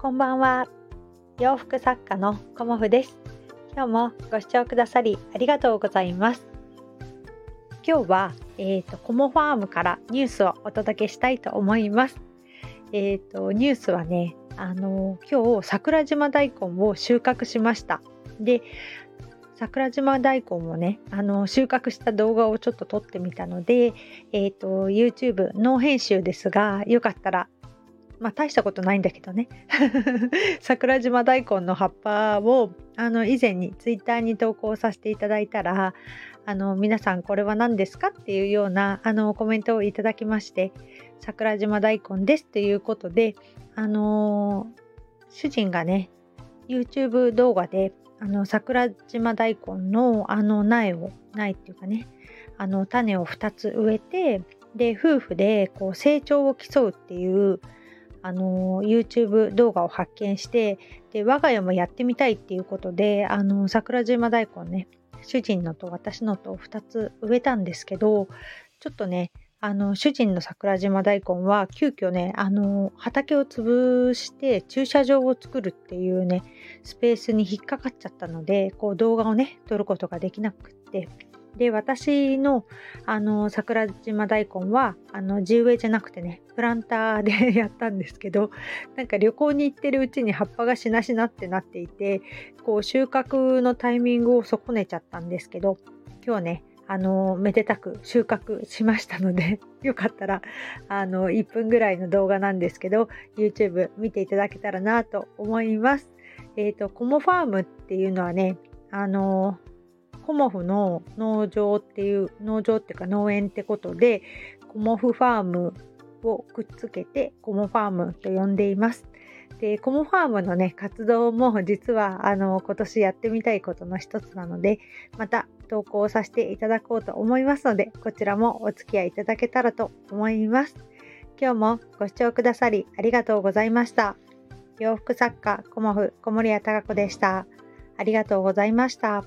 こんばんは。洋服作家のコモフです。今日もご視聴くださりありがとうございます。今日は、えーと、コモファームからニュースをお届けしたいと思います。えっ、ー、とニュースはね、あの今日桜島大根を収穫しました。で、桜島大根をねあの収穫した動画をちょっと撮ってみたので、えーと、YouTube ノー編集ですがよかったらまあ大したことないんだけどね。桜島大根の葉っぱをあの以前に Twitter に投稿させていただいたらあの皆さんこれは何ですかっていうようなあのコメントをいただきまして桜島大根ですということであの主人がね YouTube 動画であの桜島大根のあの苗を苗っていうかねあの種を2つ植えてで夫婦でこう成長を競うっていうあの YouTube 動画を発見してで我が家もやってみたいっていうことであの桜島大根ね主人のと私のと2つ植えたんですけどちょっとねあの主人の桜島大根は急遽ねあの畑を潰して駐車場を作るっていうねスペースに引っかかっちゃったのでこう動画をね撮ることができなくって。で私のあの桜島大根はあの地植えじゃなくてねプランターで やったんですけどなんか旅行に行ってるうちに葉っぱがしなしなってなっていてこう収穫のタイミングを損ねちゃったんですけど今日ねあのめでたく収穫しましたので よかったらあの1分ぐらいの動画なんですけど YouTube 見ていただけたらなと思います。えっ、ー、とコモファームっていうのはねあのコモフの農場っていう農場っていうか農園ってことでコモフファームをくっつけてコモファームと呼んでいます。でコモファームのね活動も実はあの今年やってみたいことの一つなのでまた投稿させていただこうと思いますのでこちらもお付き合いいただけたらと思います。今日もご視聴くださりありがとうございました。洋服作家コモフ小森屋隆子でした。ありがとうございました。